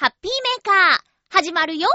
ハッピーメーカー、始まるよ。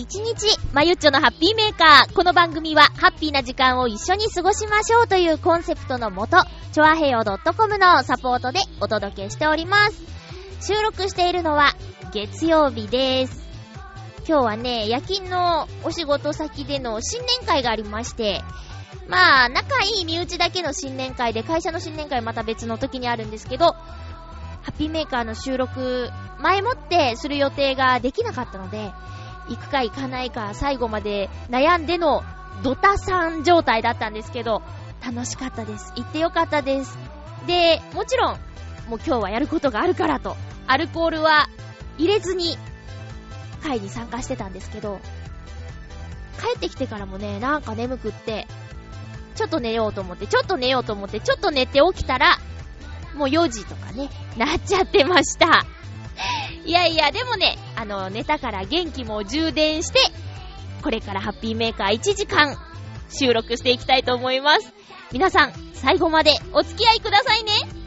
21日、まゆっちょのハッピーメーカー。この番組は、ハッピーな時間を一緒に過ごしましょうというコンセプトのもと、チョアヘヨ .com のサポートでお届けしております。収録しているのは、月曜日です。今日はね、夜勤のお仕事先での新年会がありまして、まあ、仲いい身内だけの新年会で、会社の新年会また別の時にあるんですけど、ハッピーメーカーの収録、前もってする予定ができなかったので、行くか行かないか最後まで悩んでのドタさん状態だったんですけど、楽しかったです。行ってよかったです。で、もちろん、もう今日はやることがあるからと、アルコールは入れずに会に参加してたんですけど、帰ってきてからもね、なんか眠くって、ちょっと寝ようと思って、ちょっと寝ようと思って、ちょっと寝て起きたら、もう4時とかね、なっちゃってました。いやいや、でもね、あの、寝たから元気も充電して、これからハッピーメーカー1時間収録していきたいと思います。皆さん、最後までお付き合いくださいね。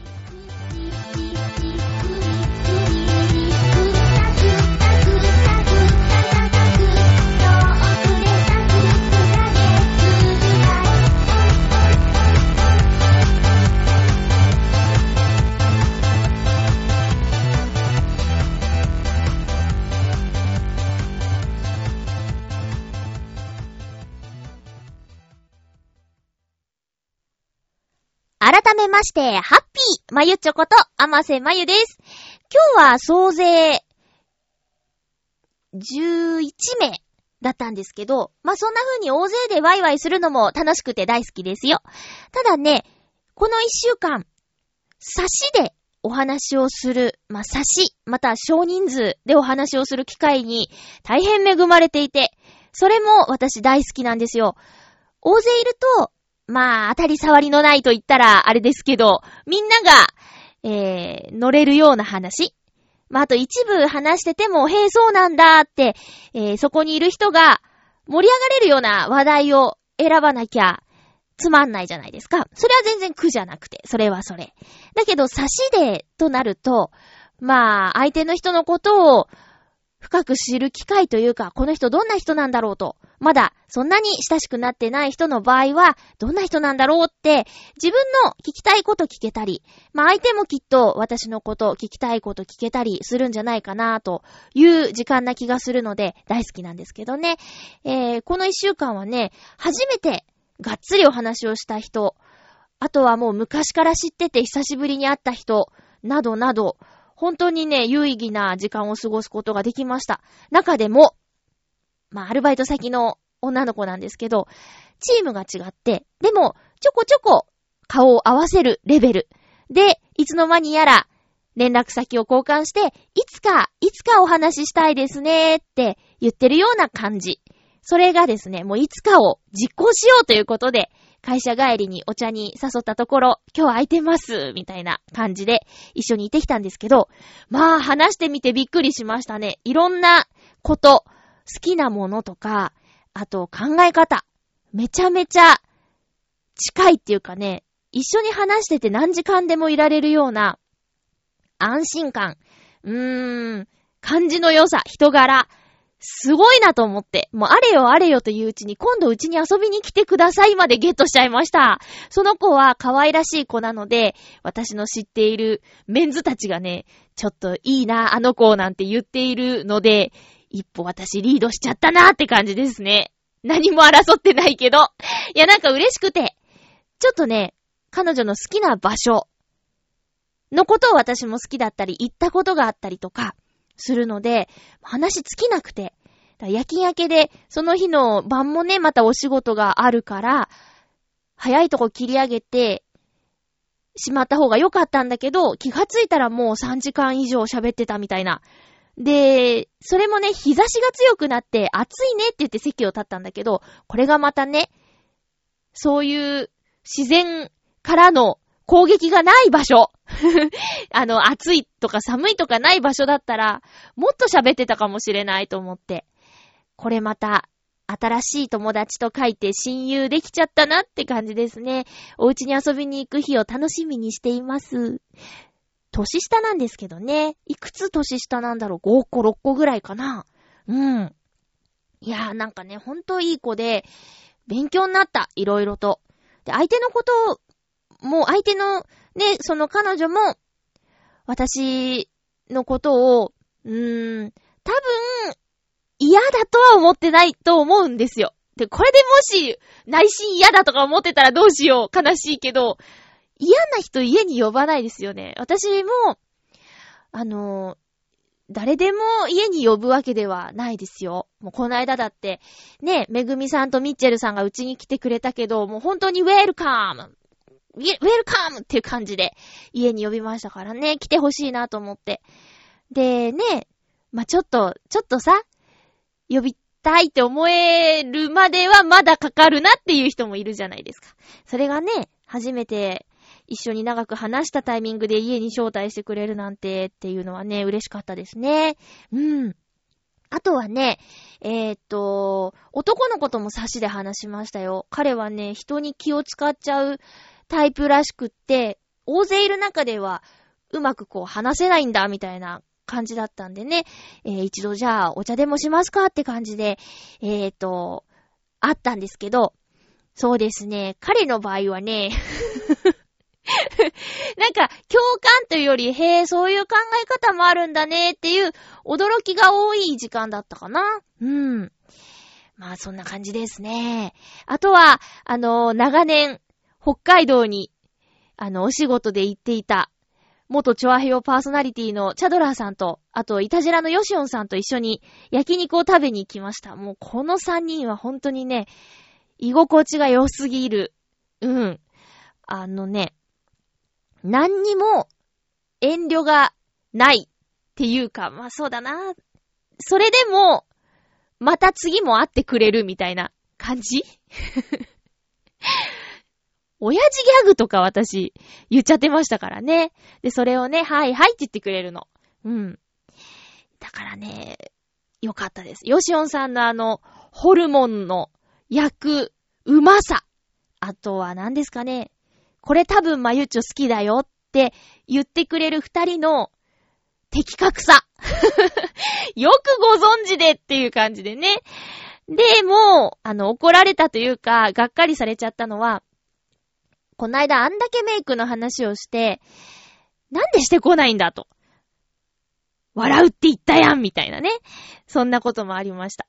改めまして、ハッピーまゆちょこと、あませまゆです。今日は総勢、11名だったんですけど、まあ、そんな風に大勢でワイワイするのも楽しくて大好きですよ。ただね、この一週間、差しでお話をする、まあ、差し、また少人数でお話をする機会に大変恵まれていて、それも私大好きなんですよ。大勢いると、まあ、当たり障りのないと言ったらあれですけど、みんなが、えー、乗れるような話。まあ、あと一部話してても、へえ、そうなんだって、えー、そこにいる人が盛り上がれるような話題を選ばなきゃつまんないじゃないですか。それは全然苦じゃなくて、それはそれ。だけど、差しでとなると、まあ、相手の人のことを深く知る機会というか、この人どんな人なんだろうとまだそんなに親しくなってない人の場合は、どんな人なんだろうって、自分の聞きたいこと聞けたり、まあ相手もきっと私のこと聞きたいこと聞けたりするんじゃないかなという時間な気がするので大好きなんですけどね。えー、この一週間はね、初めてがっつりお話をした人、あとはもう昔から知ってて久しぶりに会った人、などなど、本当にね、有意義な時間を過ごすことができました。中でも、まあ、アルバイト先の女の子なんですけど、チームが違って、でも、ちょこちょこ顔を合わせるレベル。で、いつの間にやら、連絡先を交換して、いつか、いつかお話ししたいですねって言ってるような感じ。それがですね、もういつかを実行しようということで、会社帰りにお茶に誘ったところ、今日空いてます、みたいな感じで一緒に行ってきたんですけど、まあ話してみてびっくりしましたね。いろんなこと、好きなものとか、あと考え方、めちゃめちゃ近いっていうかね、一緒に話してて何時間でもいられるような安心感、うーん、感じの良さ、人柄、すごいなと思って、もうあれよあれよといううちに今度うちに遊びに来てくださいまでゲットしちゃいました。その子は可愛らしい子なので、私の知っているメンズたちがね、ちょっといいな、あの子なんて言っているので、一歩私リードしちゃったなって感じですね。何も争ってないけど。いや、なんか嬉しくて。ちょっとね、彼女の好きな場所。のことを私も好きだったり、行ったことがあったりとか、するので、話尽きなくて、夜勤明けで、その日の晩もね、またお仕事があるから、早いとこ切り上げて、しまった方が良かったんだけど、気がついたらもう3時間以上喋ってたみたいな。で、それもね、日差しが強くなって暑いねって言って席を立ったんだけど、これがまたね、そういう自然からの攻撃がない場所。あの、暑いとか寒いとかない場所だったら、もっと喋ってたかもしれないと思って。これまた、新しい友達と書いて親友できちゃったなって感じですね。お家に遊びに行く日を楽しみにしています。年下なんですけどね。いくつ年下なんだろう ?5 個、6個ぐらいかな。うん。いやーなんかね、ほんといい子で、勉強になった。いろいろと。で、相手のことをもう相手の、ね、その彼女も、私のことを、うーん、多分、嫌だとは思ってないと思うんですよ。で、これでもし、内心嫌だとか思ってたらどうしよう。悲しいけど、嫌な人家に呼ばないですよね。私も、あの、誰でも家に呼ぶわけではないですよ。もうこの間だって、ね、めぐみさんとミッチェルさんがうちに来てくれたけど、もう本当にウェルカムウェルカムっていう感じで家に呼びましたからね、来てほしいなと思って。で、ね、まあ、ちょっと、ちょっとさ、呼びたいって思えるまではまだかかるなっていう人もいるじゃないですか。それがね、初めて一緒に長く話したタイミングで家に招待してくれるなんてっていうのはね、嬉しかったですね。うん。あとはね、えー、っと、男の子とも差しで話しましたよ。彼はね、人に気を使っちゃうタイプらしくって、大勢いる中では、うまくこう話せないんだ、みたいな感じだったんでね、えー、一度じゃあお茶でもしますかって感じで、えーと、あったんですけど、そうですね、彼の場合はね なんか、共感というより、へえ、そういう考え方もあるんだねっていう驚きが多い時間だったかな。うん。まあ、そんな感じですね。あとは、あの、長年、北海道に、あの、お仕事で行っていた、元チョアヘヨパーソナリティのチャドラーさんと、あと、イタジラのヨシオンさんと一緒に焼肉を食べに行きました。もう、この三人は本当にね、居心地が良すぎる。うん。あのね、何にも遠慮がないっていうか、まあそうだな。それでも、また次も会ってくれるみたいな感じ？親父ギャグとか私言っちゃってましたからね。で、それをね、はいはいって言ってくれるの。うん。だからね、よかったです。ヨシオンさんのあの、ホルモンの焼くうまさ。あとは何ですかね。これ多分マユッチョ好きだよって言ってくれる二人の的確さ。よくご存知でっていう感じでね。で、も、あの、怒られたというか、がっかりされちゃったのは、こないだあんだけメイクの話をして、なんでしてこないんだと。笑うって言ったやんみたいなね。そんなこともありました。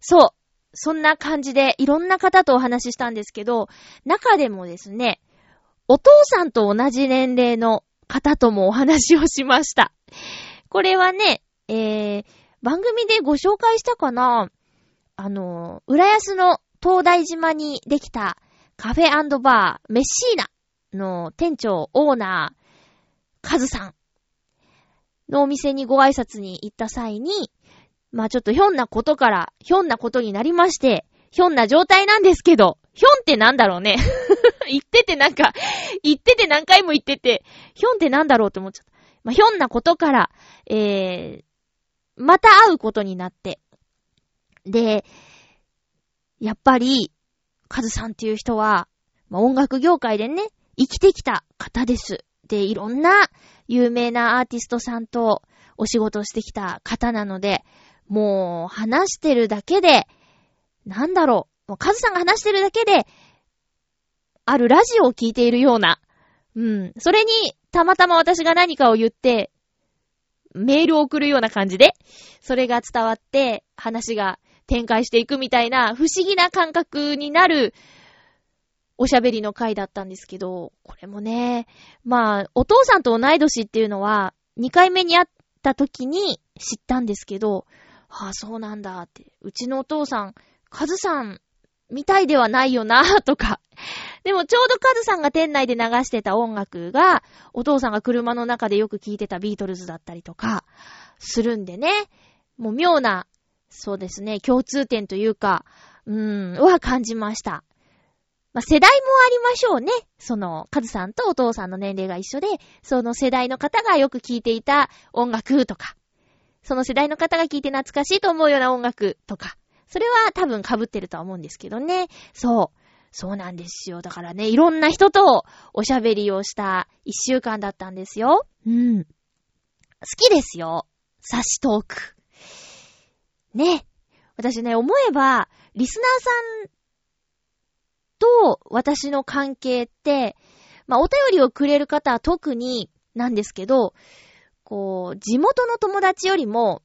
そう。そんな感じでいろんな方とお話ししたんですけど、中でもですね、お父さんと同じ年齢の方ともお話をしました。これはね、えー、番組でご紹介したかなあの、浦安の東大島にできたカフェバーメッシーナの店長、オーナー、カズさんのお店にご挨拶に行った際に、まあちょっとひょんなことから、ひょんなことになりまして、ひょんな状態なんですけど、ひょんってなんだろうね 言っててなんか、言ってて何回も言ってて、ひょんってなんだろうって思っちゃった。まあひょんなことから、えー、また会うことになって。で、やっぱり、カズさんっていう人は、まあ、音楽業界でね、生きてきた方です。で、いろんな有名なアーティストさんとお仕事してきた方なので、もう話してるだけで、なんだろう、もうカズさんが話してるだけで、あるラジオを聞いているような、うん。それに、たまたま私が何かを言って、メールを送るような感じで、それが伝わって、話が展開していくみたいな不思議な感覚になるおしゃべりの回だったんですけど、これもね、まあ、お父さんと同い年っていうのは、2回目に会った時に知ったんですけど、ああ、そうなんだって。うちのお父さん、カズさんみたいではないよな、とか。でもちょうどカズさんが店内で流してた音楽が、お父さんが車の中でよく聴いてたビートルズだったりとか、するんでね。もう妙な、そうですね、共通点というか、うーん、は感じました。まあ、世代もありましょうね。その、カズさんとお父さんの年齢が一緒で、その世代の方がよく聴いていた音楽とか、その世代の方が聴いて懐かしいと思うような音楽とか、それは多分被ってるとは思うんですけどね。そう。そうなんですよ。だからね、いろんな人とおしゃべりをした一週間だったんですよ。うん。好きですよ。サシトーク。ね。私ね、思えば、リスナーさんと私の関係って、まあ、お便りをくれる方は特になんですけど、こう、地元の友達よりも、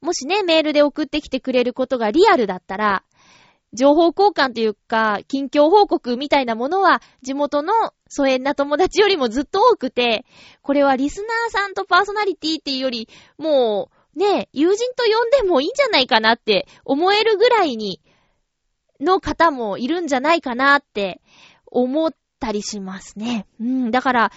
もしね、メールで送ってきてくれることがリアルだったら、情報交換というか、近況報告みたいなものは、地元の疎遠な友達よりもずっと多くて、これはリスナーさんとパーソナリティっていうより、もう、ね、友人と呼んでもいいんじゃないかなって思えるぐらいに、の方もいるんじゃないかなって思ったりしますね。うん、だから、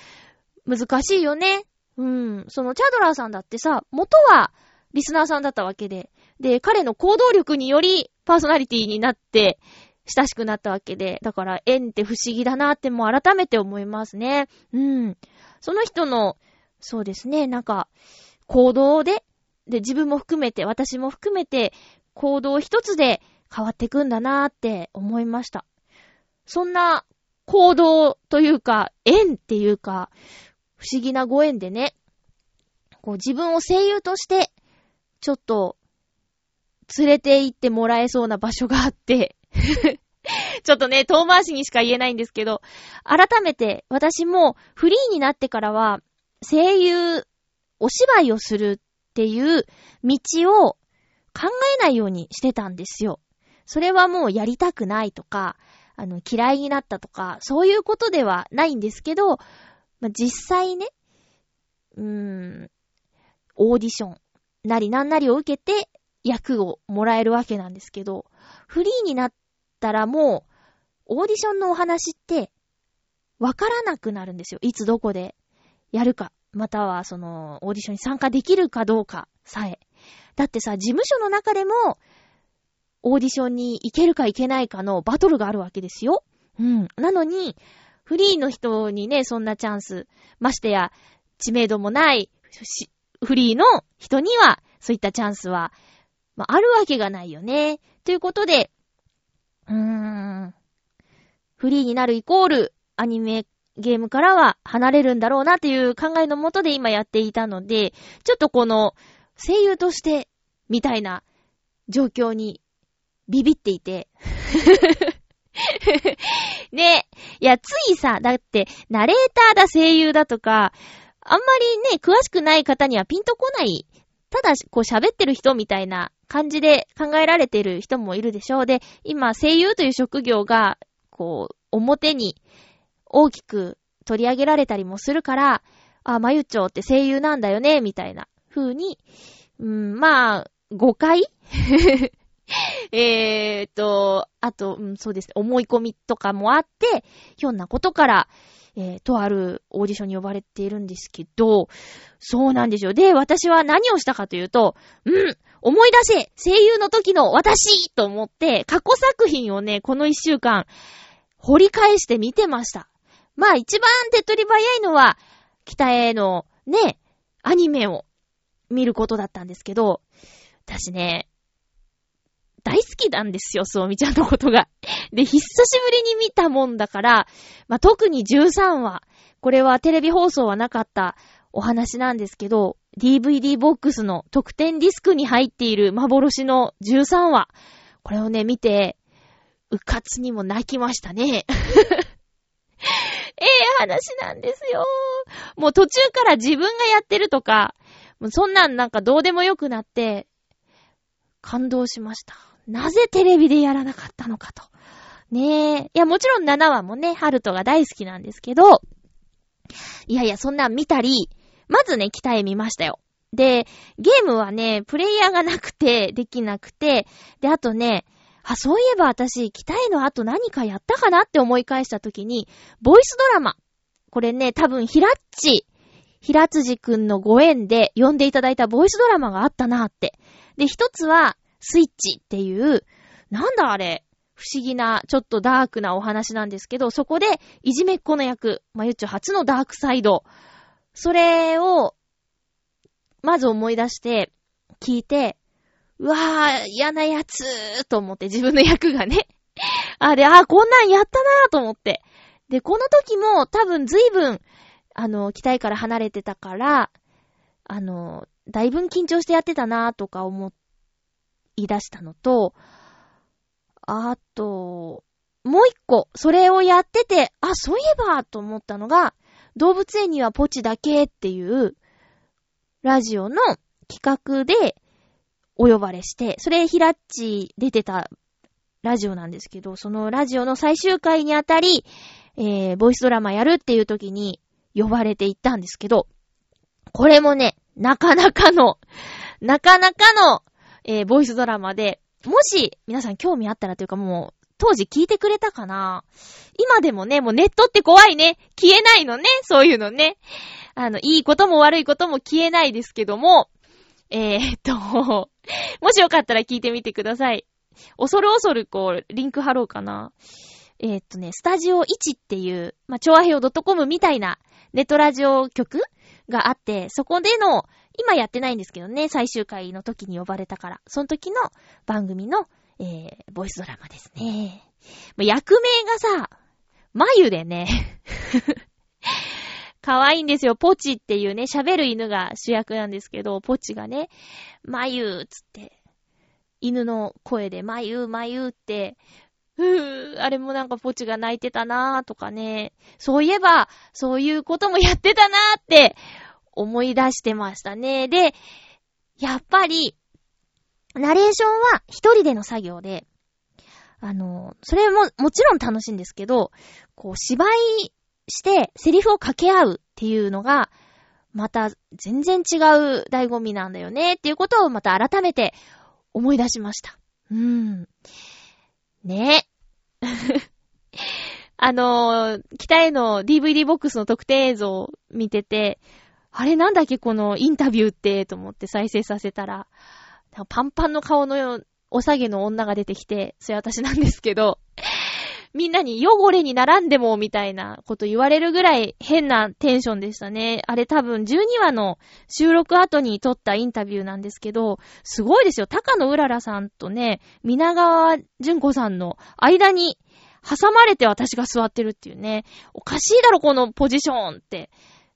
難しいよね。うん、そのチャドラーさんだってさ、元はリスナーさんだったわけで、で、彼の行動力によりパーソナリティになって、親しくなったわけで、だから縁って不思議だなってもう改めて思いますね。うん。その人の、そうですね、なんか、行動で、で、自分も含めて、私も含めて、行動一つで変わっていくんだなーって思いました。そんな行動というか、縁っていうか、不思議なご縁でね、こう自分を声優として、ちょっと連れて行ってもらえそうな場所があって ちょっとね、遠回しにしか言えないんですけど、改めて私もフリーになってからは、声優、お芝居をするっていう道を考えないようにしてたんですよ。それはもうやりたくないとか、あの、嫌いになったとか、そういうことではないんですけど、まあ、実際ね、うーん、オーディションなりなんなりを受けて役をもらえるわけなんですけど、フリーになったらもう、オーディションのお話って、わからなくなるんですよ。いつどこでやるか、またはその、オーディションに参加できるかどうかさえ。だってさ、事務所の中でも、オーディションに行けるか行けないかのバトルがあるわけですよ。うん。なのに、フリーの人にね、そんなチャンス、ましてや、知名度もない、フリーの人には、そういったチャンスはまあ、あるわけがないよね。ということで、うーん、フリーになるイコール、アニメゲームからは離れるんだろうなっていう考えのもとで今やっていたので、ちょっとこの声優として、みたいな状況にビビっていて。ねいや、ついさ、だって、ナレーターだ声優だとか、あんまりね、詳しくない方にはピンとこないただ、こう喋ってる人みたいな感じで考えられてる人もいるでしょう。で、今、声優という職業が、こう、表に大きく取り上げられたりもするから、あ、まゆちょうって声優なんだよね、みたいな風に、うん、まあ、誤解？えーと、あと、うん、そうですね、思い込みとかもあって、ひょんなことから、えー、とあるオーディションに呼ばれているんですけど、そうなんですよ。で、私は何をしたかというと、うん、思い出せ声優の時の私と思って、過去作品をね、この一週間、掘り返して見てました。まあ一番手っ取り早いのは、北へのね、アニメを見ることだったんですけど、私ね、大好きなんですよ、そうみちゃんのことが。で、久しぶりに見たもんだから、まあ、特に13話、これはテレビ放送はなかったお話なんですけど、DVD ボックスの特典ディスクに入っている幻の13話。これをね、見て、うかつにも泣きましたね。ええ話なんですよ。もう途中から自分がやってるとか、もうそんなんなんかどうでもよくなって、感動しました。なぜテレビでやらなかったのかと。ねえ。いや、もちろん7話もね、ハルトが大好きなんですけど、いやいや、そんなん見たり、まずね、北へ見ましたよ。で、ゲームはね、プレイヤーがなくて、できなくて、で、あとね、あ、そういえば私、北への後何かやったかなって思い返した時に、ボイスドラマ。これね、多分、ひらっち、ひらつじくんのご縁で呼んでいただいたボイスドラマがあったなって。で、一つは、スイッチっていう、なんだあれ、不思議な、ちょっとダークなお話なんですけど、そこで、いじめっ子の役、まゆっちょ初のダークサイド、それを、まず思い出して、聞いて、うわぁ、嫌なやつーと思って、自分の役がね。あれ、あ、こんなんやったなぁと思って。で、この時も多分随分、あの、期待から離れてたから、あの、だいぶ緊張してやってたなぁとか思い出したのと、あと、もう一個、それをやってて、あ、そういえばと思ったのが、動物園にはポチだけっていうラジオの企画でお呼ばれして、それヒラッチ出てたラジオなんですけど、そのラジオの最終回にあたり、えー、ボイスドラマやるっていう時に呼ばれて行ったんですけど、これもね、なかなかの、なかなかの、えー、ボイスドラマで、もし皆さん興味あったらというかもう、当時聞いてくれたかな今でもね、もうネットって怖いね。消えないのね。そういうのね。あの、いいことも悪いことも消えないですけども、えー、っと、もしよかったら聞いてみてください。恐る恐るこう、リンク貼ろうかな。えー、っとね、スタジオ1っていう、まあ、超和平 .com みたいなネットラジオ局があって、そこでの、今やってないんですけどね、最終回の時に呼ばれたから、その時の番組のえー、ボイスドラマですね。役名がさ、眉でね、可愛いんですよ。ポチっていうね、喋る犬が主役なんですけど、ポチがね、眉つって、犬の声で眉、眉って、ふぅ、あれもなんかポチが泣いてたなーとかね、そういえば、そういうこともやってたなーって思い出してましたね。で、やっぱり、ナレーションは一人での作業で、あの、それももちろん楽しいんですけど、こう芝居してセリフを掛け合うっていうのが、また全然違う醍醐味なんだよねっていうことをまた改めて思い出しました。うーん。ね あのー、北への DVD ボックスの特典映像を見てて、あれなんだっけこのインタビューって、と思って再生させたら、パンパンの顔のお下げの女が出てきて、それ私なんですけど、みんなに汚れに並んでもみたいなこと言われるぐらい変なテンションでしたね。あれ多分12話の収録後に撮ったインタビューなんですけど、すごいですよ。高野うららさんとね、皆川淳子さんの間に挟まれて私が座ってるっていうね。おかしいだろこのポジションって、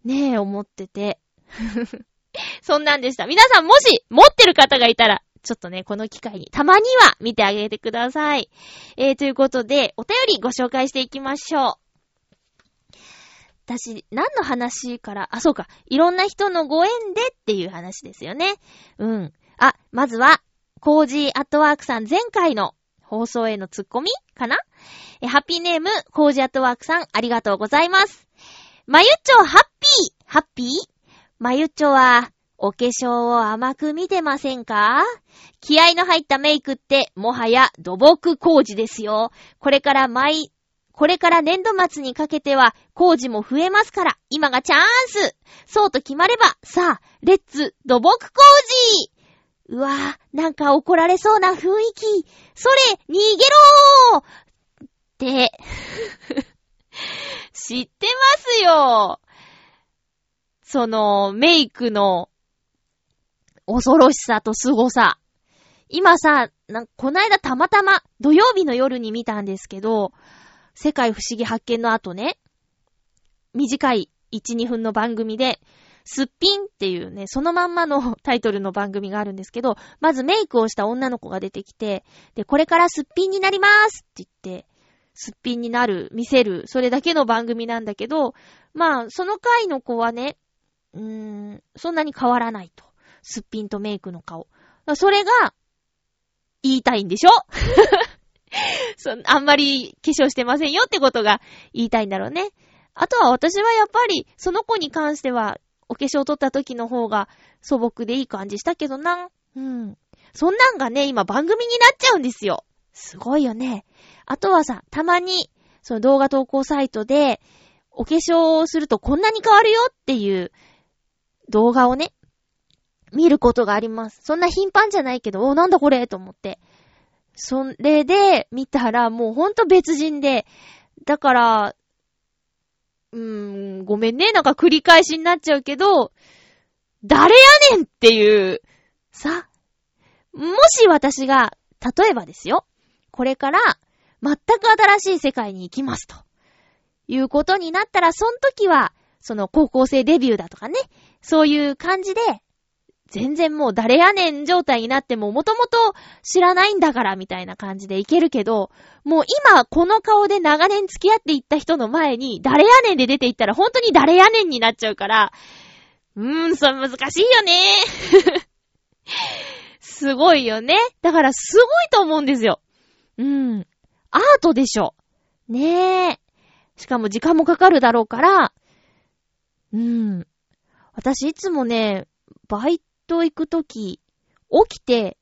ねえ、思ってて。そんなんでした。皆さんもし持ってる方がいたら、ちょっとね、この機会にたまには見てあげてください。えー、ということで、お便りご紹介していきましょう。私、何の話から、あ、そうか、いろんな人のご縁でっていう話ですよね。うん。あ、まずは、コージーアットワークさん前回の放送へのツッコミかな？え、ハッピーネーム、コージーアットワークさん、ありがとうございます。まゆっちょ、ハッピーハッピー？まゆっちょは、お化粧を甘く見てませんか？気合の入ったメイクって、もはや土木工事ですよ。これから毎、これから年度末にかけては工事も増えますから、今がチャンス。そうと決まれば、さあ、 Let's 土木工事。うわぁ、なんか怒られそうな雰囲気。それ、逃げろー。って、知ってますよ。その、メイクの恐ろしさと凄さ。今さ、なこないだたまたま土曜日の夜に見たんですけど、世界不思議発見の後ね、短い1、2分の番組で、すっぴんっていうね、そのまんまの タイトルの番組があるんですけど、まずメイクをした女の子が出てきて、で、これからすっぴんになりますって言って、すっぴんになる、見せる、それだけの番組なんだけど、まあ、その回の子はね、うーん、そんなに変わらないと。すっぴんとメイクの顔。それが、言いたいんでしょ？そあんまり化粧してませんよってことが言いたいんだろうね。あとは私はやっぱり、その子に関しては、お化粧取った時の方が素朴でいい感じしたけどな。うん。そんなんがね、今番組になっちゃうんですよ。すごいよね。あとはさ、たまに、その動画投稿サイトで、お化粧をするとこんなに変わるよっていう動画をね、見ることがあります。そんな頻繁じゃないけど、お、なんだこれと思って。それで見たらもうほんと別人で、だから、うーん、ごめんね、なんか繰り返しになっちゃうけど、誰やねんっていう、さ。もし私が、例えばですよ、これから全く新しい世界に行きますと。いうことになったら、その時は、その高校生デビューだとかね、そういう感じで、全然もう誰やねん状態になってももともと知らないんだからみたいな感じでいけるけど、もう今この顔で長年付き合っていった人の前に誰やねんで出ていったら本当に誰やねんになっちゃうから、うーん、それ難しいよね すごいよね。だからすごいと思うんですよ。うん。アートでしょ。ねえ。しかも時間もかかるだろうから、うん。私いつもね、バイト行くとき、起きて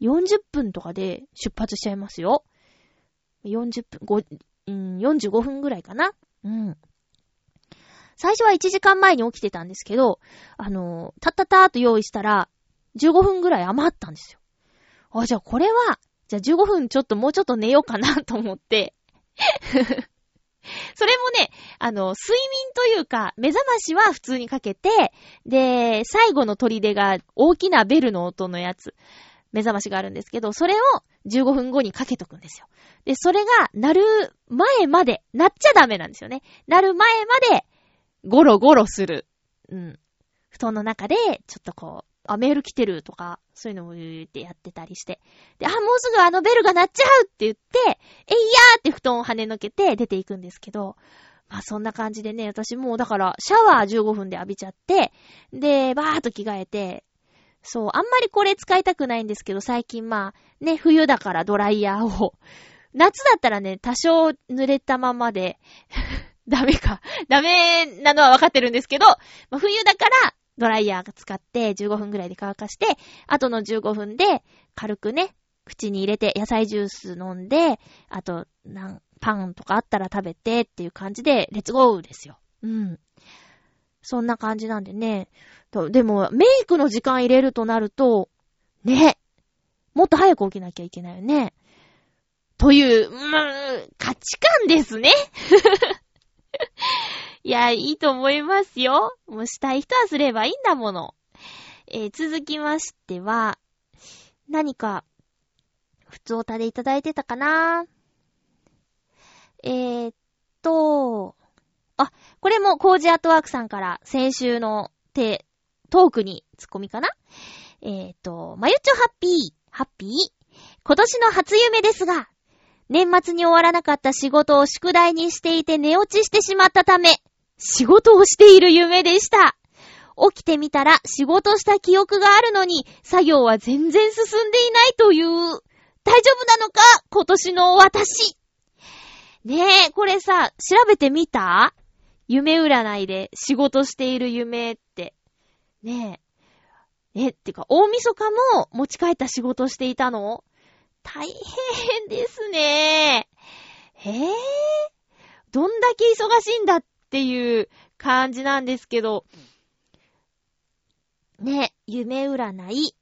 40分とかで出発しちゃいますよ。40分、5、うん、45分ぐらいかな。うん。最初は1時間前に起きてたんですけど、あの、たったたーと用意したら、15分ぐらい余ったんですよ。あ、じゃあこれは、じゃあ15分ちょっともうちょっと寝ようかなと思って それもね、あの、睡眠というか、目覚ましは普通にかけて、で、最後の砦が大きなベルの音のやつ、目覚ましがあるんですけど、それを15分後にかけとくんですよ。で、それが鳴る前まで、鳴っちゃダメなんですよね。鳴る前まで、ゴロゴロする。うん。布団の中で、ちょっとこう、あ、メール来てるとか、そういうのを言ってやってたりして。で、あ、もうすぐあのベルが鳴っちゃうって言って、えいやーって布団を跳ねのけて出ていくんですけど、まあそんな感じでね、私もうだからシャワー15分で浴びちゃって、で、バーっと着替えて、そう、あんまりこれ使いたくないんですけど、最近まあ、ね、冬だからドライヤーを。夏だったらね、多少濡れたままで ダメか。ダメなのはわかってるんですけど、まあ、冬だから、ドライヤー使って15分ぐらいで乾かして、あとの15分で軽くね、口に入れて野菜ジュース飲んで、あと、なん、パンとかあったら食べてっていう感じで、レッツゴーですよ。うん。そんな感じなんでね。でも、メイクの時間入れるとなると、ね。もっと早く起きなきゃいけないよね。という、まあ、価値観ですね。いや、いいと思いますよ。もうしたい人はすればいいんだもの。えー、続きましては、何か、普通おたでいただいてたかな？えー、っと、あ、これもコージアートワークさんから先週のテトークにツッコミかな？えー、っと、まゆちょハッピー、ハッピー？今年の初夢ですが、年末に終わらなかった仕事を宿題にしていて寝落ちしてしまったため、仕事をしている夢でした。起きてみたら仕事した記憶があるのに、作業は全然進んでいないという。大丈夫なのか？今年の私。ねえ、これさ、調べてみた？夢占いで仕事している夢って。ねえ。え、ってか、大晦日も持ち帰った仕事していたの？大変ですね。へえ。どんだけ忙しいんだっっていう感じなんですけど、ね、夢占い、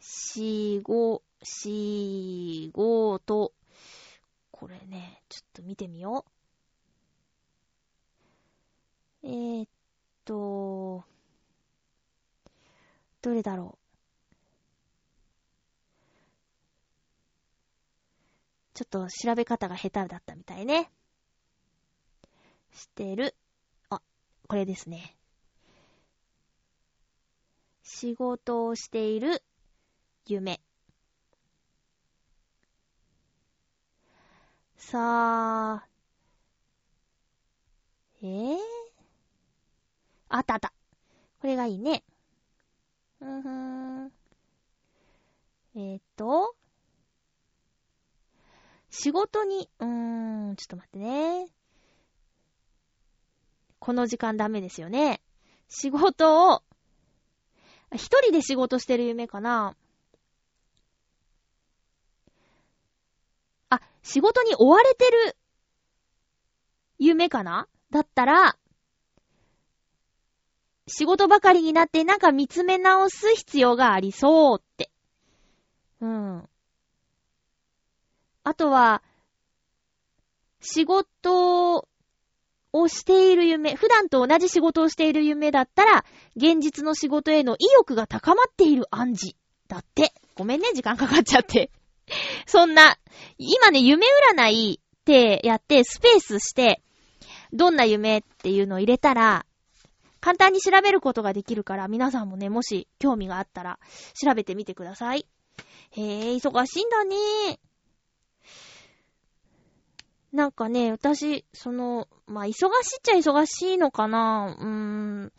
しご、しごと、これね、ちょっと見てみよう。えー、っと、どれだろう。ちょっと調べ方が下手だったみたいね。してる。あ、これですね。仕事をしている夢。さあ、えー、あったあった。これがいいね。うんふん。えー、っと、仕事に、うーん、ちょっと待ってね。この時間ダメですよね。仕事を、一人で仕事してる夢かな。あ、仕事に追われてる夢かなだったら、仕事ばかりになってなんか見つめ直す必要がありそうって。うん。あとは、仕事をしている夢、普段と同じ仕事をしている夢だったら、現実の仕事への意欲が高まっている暗示。だって。ごめんね、時間かかっちゃって。そんな、今ね、夢占いってやってスペースして、どんな夢っていうのを入れたら、簡単に調べることができるから、皆さんもね、もし興味があったら、調べてみてください。へえ、忙しいんだね。なんかね、私、その、まあ、忙しいっちゃ忙しいのかなうーん。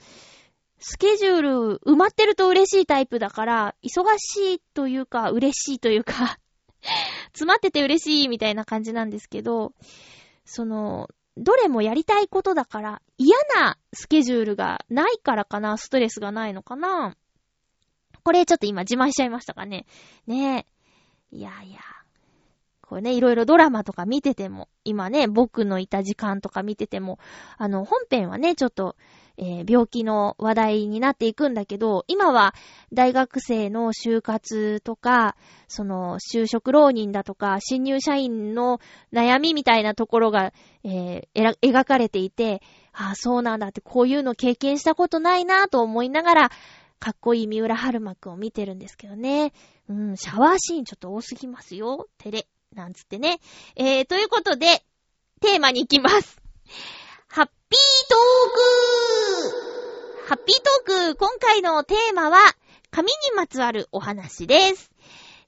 スケジュール埋まってると嬉しいタイプだから、忙しいというか、嬉しいというか 詰まってて嬉しいみたいな感じなんですけど、その、どれもやりたいことだから、嫌なスケジュールがないからかな、ストレスがないのかな。これちょっと今自慢しちゃいましたかね。ねえ。いやいや。これね、いろいろドラマとか見てても、今ね、僕のいた時間とか見てても、あの、本編はね、ちょっと、えー、病気の話題になっていくんだけど、今は大学生の就活とか、その就職浪人だとか、新入社員の悩みみたいなところが、えー、描かれていて、ああ、そうなんだって、こういうの経験したことないなぁと思いながら、かっこいい三浦春馬くんを見てるんですけどね。うん、シャワーシーンちょっと多すぎますよ。照れ。なんつってね。えー、ということで、テーマに行きます。ハッピートークハッピートーク今回のテーマは、紙にまつわるお話です。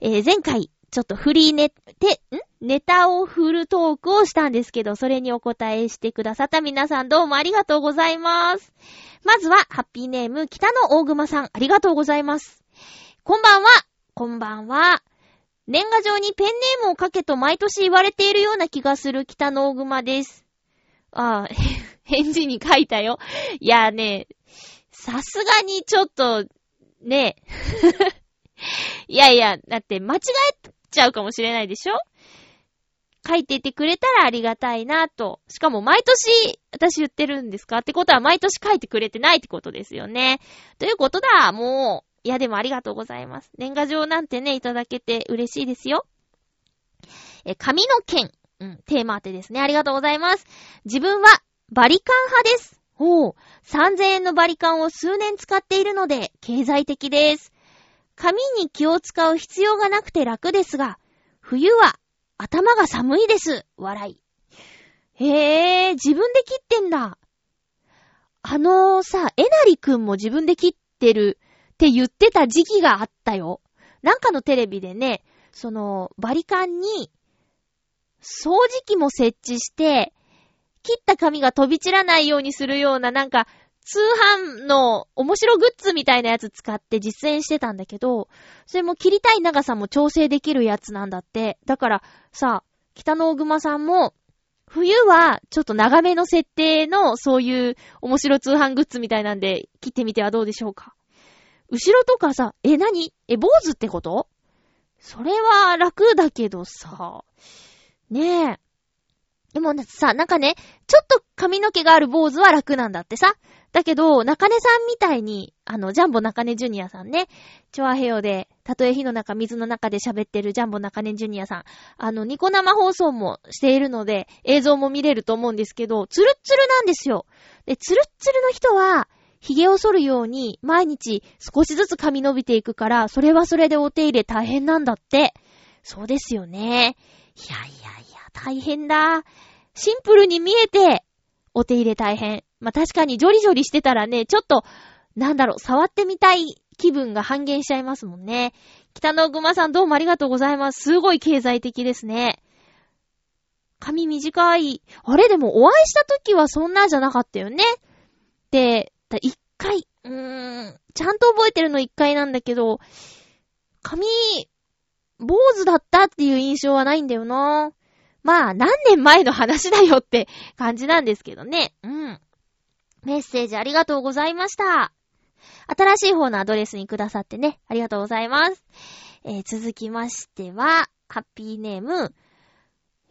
えー、前回、ちょっとフリーネ、て、ん？ネタを振るトークをしたんですけど、それにお答えしてくださった皆さんどうもありがとうございます。まずは、ハッピーネーム、北野大熊さん、ありがとうございます。こんばんは。こんばんは。年賀状にペンネームを書けと毎年言われているような気がする北野大熊です。ああ、返事に書いたよ。いやね、さすがにちょっと、ね。いやいや、だって間違えちゃうかもしれないでしょ？書いててくれたらありがたいなと。しかも毎年私言ってるんですか？ってことは毎年書いてくれてないってことですよね。ということだ、もう。いやでもありがとうございます。年賀状なんてね、いただけて嬉しいですよ。え、紙の剣。うん、テーマ当てですね。ありがとうございます。自分は、バリカン派です。おう、3000円のバリカンを数年使っているので、経済的です。紙に気を使う必要がなくて楽ですが、冬は頭が寒いです。笑い。へえ、自分で切ってんだ。あのー、さ、えなりくんも自分で切ってるって言ってた時期があったよ。なんかのテレビでね、その、バリカンに掃除機も設置して、切った紙が飛び散らないようにするようななんか、通販の面白グッズみたいなやつ使って実演してたんだけど、それも切りたい長さも調整できるやつなんだって。だからさ、北の大熊さんも、冬はちょっと長めの設定のそういう面白通販グッズみたいなんで切ってみてはどうでしょうか？後ろとかさ、え、何？え、坊主ってこと？それは楽だけどさ、ねえ。でもさ、なんかね、ちょっと髪の毛がある坊主は楽なんだってさ。だけど、中根さんみたいに、あの、ジャンボ中根ジュニアさんね、チョアヘヨで、たとえ火の中、水の中で喋ってるジャンボ中根ジュニアさん、あの、ニコ生放送もしているので、映像も見れると思うんですけど、ツルッツルなんですよ。で、ツルッツルの人は、髭を剃るように、毎日少しずつ髪伸びていくから、それはそれでお手入れ大変なんだって。そうですよね。いやいやいや、大変だ。シンプルに見えて、お手入れ大変。まあ、確かにジョリジョリしてたらね、ちょっと、なんだろう、触ってみたい気分が半減しちゃいますもんね。北野熊さんどうもありがとうございます。すごい経済的ですね。髪短い。あれでもお会いした時はそんなじゃなかったよね。で、一回、うーん、ちゃんと覚えてるの一回なんだけど、髪、坊主だったっていう印象はないんだよな。まあ、何年前の話だよって 感じなんですけどね。うん。メッセージありがとうございました。新しい方のアドレスにくださってね、ありがとうございます。えー、続きましては、ハッピーネーム、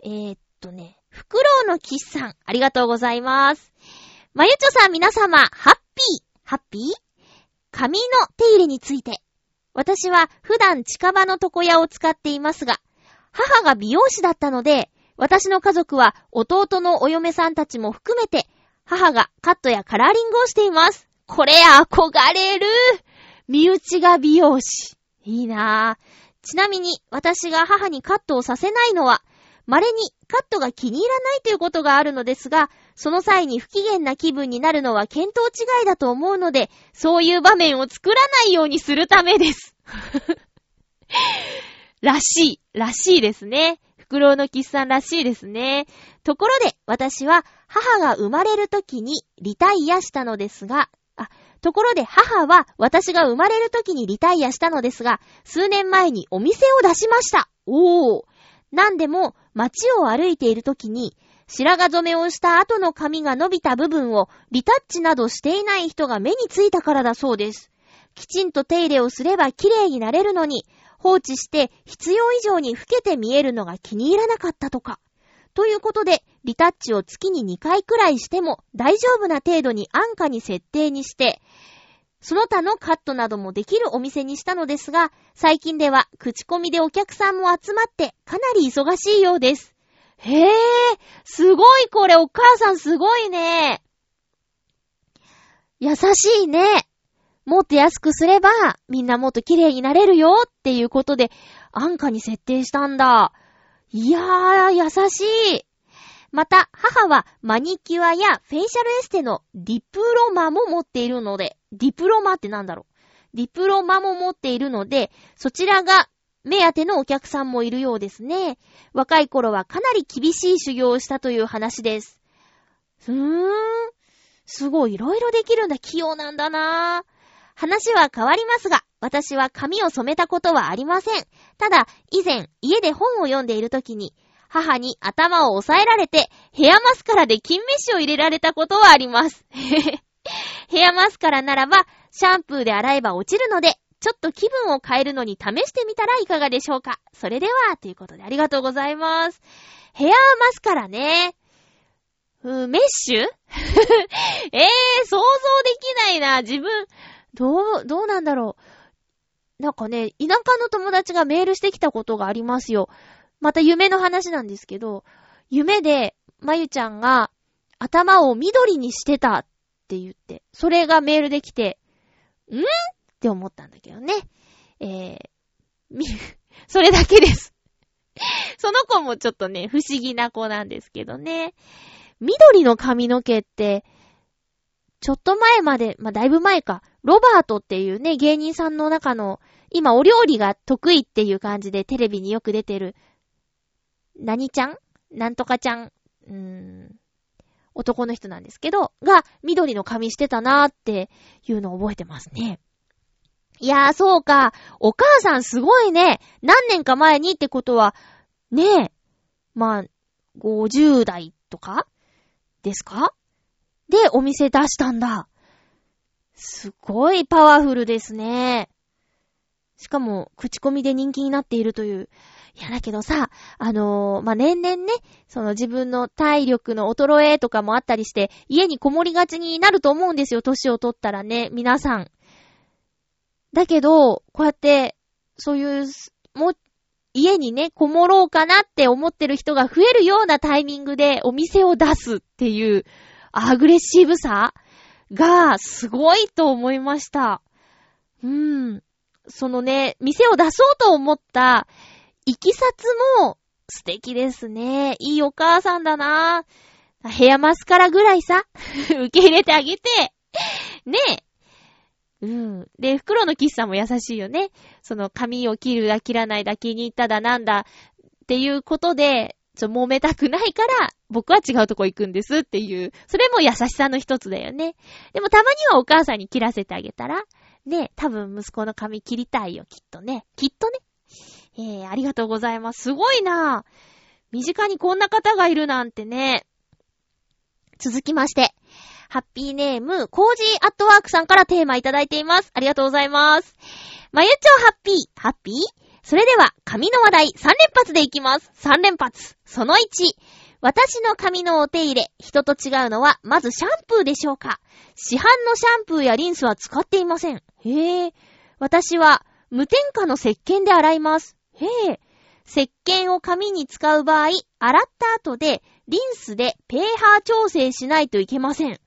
えー、っとね、フクロウのキスさん、ありがとうございます。まゆちょさん皆様、ハッピー、ハッピー？髪の手入れについて。私は普段近場の床屋を使っていますが、母が美容師だったので、私の家族は弟のお嫁さんたちも含めて、母がカットやカラーリングをしています。これ憧れる身内が美容師。いいなぁ。ちなみに、私が母にカットをさせないのは、稀にカットが気に入らないということがあるのですが、その際に不機嫌な気分になるのは見当違いだと思うので、そういう場面を作らないようにするためです。らしい、らしいですね。フクロウのキスさんらしいですね。ところで、私は母が生まれる時にリタイアしたのですが、あ、ところで母は私が生まれる時にリタイアしたのですが、数年前にお店を出しました。おー。なんでも、街を歩いている時に、白髪染めをした後の髪が伸びた部分をリタッチなどしていない人が目についたからだそうです。きちんと手入れをすれば綺麗になれるのに、放置して必要以上に老けて見えるのが気に入らなかったとか。ということで、リタッチを月に2回くらいしても大丈夫な程度に安価に設定にして、その他のカットなどもできるお店にしたのですが、最近では口コミでお客さんも集まってかなり忙しいようです。へえ、すごいこれお母さんすごいね。優しいね。もっと安くすれば、みんなもっと綺麗になれるよっていうことで、安価に設定したんだ。いやー、優しい。また、母はマニキュアやフェイシャルエステのディプロマも持っているので、ディプロマってなんだろう。ディプロマも持っているので、そちらが目当てのお客さんもいるようですね。若い頃はかなり厳しい修行をしたという話です。うーん。すごい、いろいろできるんだ。器用なんだなぁ。話は変わりますが、私は髪を染めたことはありません。ただ、以前、家で本を読んでいるときに、母に頭を押さえられて、ヘアマスカラで金飯を入れられたことはあります。ヘアマスカラならば、シャンプーで洗えば落ちるので、ちょっと気分を変えるのに試してみたらいかがでしょうか？それでは、ということでありがとうございます。ヘアマスカラね。うーメッシュ？えー、想像できないな。自分、どう、どうなんだろう。なんかね、田舎の友達がメールしてきたことがありますよ。また夢の話なんですけど、夢で、まゆちゃんが頭を緑にしてたって言って、それがメールできて、ん？って思ったんだけどね。えー、み、それだけです。その子もちょっとね、不思議な子なんですけどね。緑の髪の毛って、ちょっと前まで、まあ、だいぶ前か、ロバートっていうね、芸人さんの中の、今お料理が得意っていう感じでテレビによく出てる何ちゃん？なんとかちゃん、うーん、男の人なんですけど、が、緑の髪してたなーっていうのを覚えてますね。いやー、そうか。お母さんすごいね。何年か前にってことは、ねえ。まあ、50代とか？ですか？で、お店出したんだ。すごいパワフルですね。しかも、口コミで人気になっているという。いや、だけどさ、あのー、まあ、年々ね、その自分の体力の衰えとかもあったりして、家にこもりがちになると思うんですよ、年を取ったらね、皆さん。だけど、こうやって、そういう、も、家にね、こもろうかなって思ってる人が増えるようなタイミングでお店を出すっていう、アグレッシブさが、すごいと思いました。うん。そのね、店を出そうと思った、いきさつも素敵ですね。いいお母さんだなヘアマスカラぐらいさ、受け入れてあげて、ねえ。うん。で、袋のキスさんも優しいよね。その髪を切るだ切らないだ気に入っただなんだっていうことで、ちょ、揉めたくないから、僕は違うとこ行くんですっていう、それも優しさの一つだよね。でもたまにはお母さんに切らせてあげたら、ね、多分息子の髪切りたいよ、きっとね。きっとね。えー、ありがとうございます。すごいなぁ。身近にこんな方がいるなんてね。続きまして、ハッピーネーム、コージーアットワークさんからテーマいただいています。ありがとうございます。まゆちょハッピー、ハッピー？それでは、髪の話題3連発でいきます。3連発。その1。私の髪のお手入れ、人と違うのは、まずシャンプーでしょうか市販のシャンプーやリンスは使っていません。へえ。私は、無添加の石鹸で洗います。へえ。石鹸を髪に使う場合、洗った後で、リンスでペーハー調整しないといけません。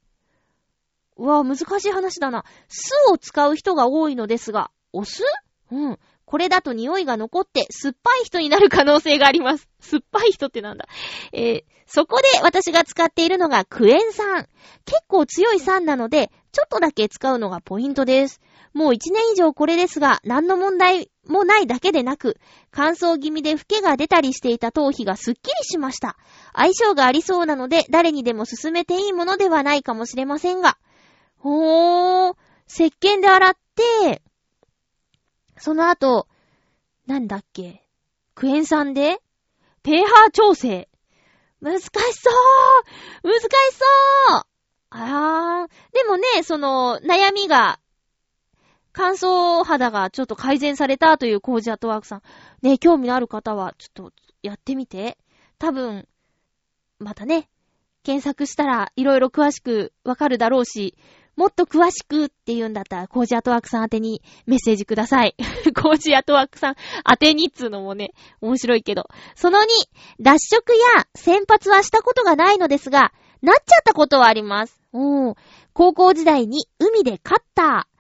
うわぁ難しい話だな。酢を使う人が多いのですが、お酢？うん。これだと匂いが残って酸っぱい人になる可能性があります。酸っぱい人ってなんだ？えー、そこで私が使っているのがクエン酸。結構強い酸なので、ちょっとだけ使うのがポイントです。もう一年以上これですが、何の問題もないだけでなく、乾燥気味でフケが出たりしていた頭皮がスッキリしました。相性がありそうなので、誰にでも勧めていいものではないかもしれませんが。ほー、石鹸で洗って、その後、なんだっけ、クエン酸で、ペーハー調整。難しそう難しそうあー、でもね、その、悩みが乾燥肌がちょっと改善されたというコージアットワークさん。ね、興味のある方は、ちょっとやってみて。多分、またね、検索したらいろいろ詳しくわかるだろうし、もっと詳しくって言うんだったら、コージアトワークさん宛てにメッセージください。コージアトワークさん宛てにっつうのもね、面白いけど。その2、脱色や先発はしたことがないのですが、なっちゃったことはあります。うん。高校時代に海でカッター、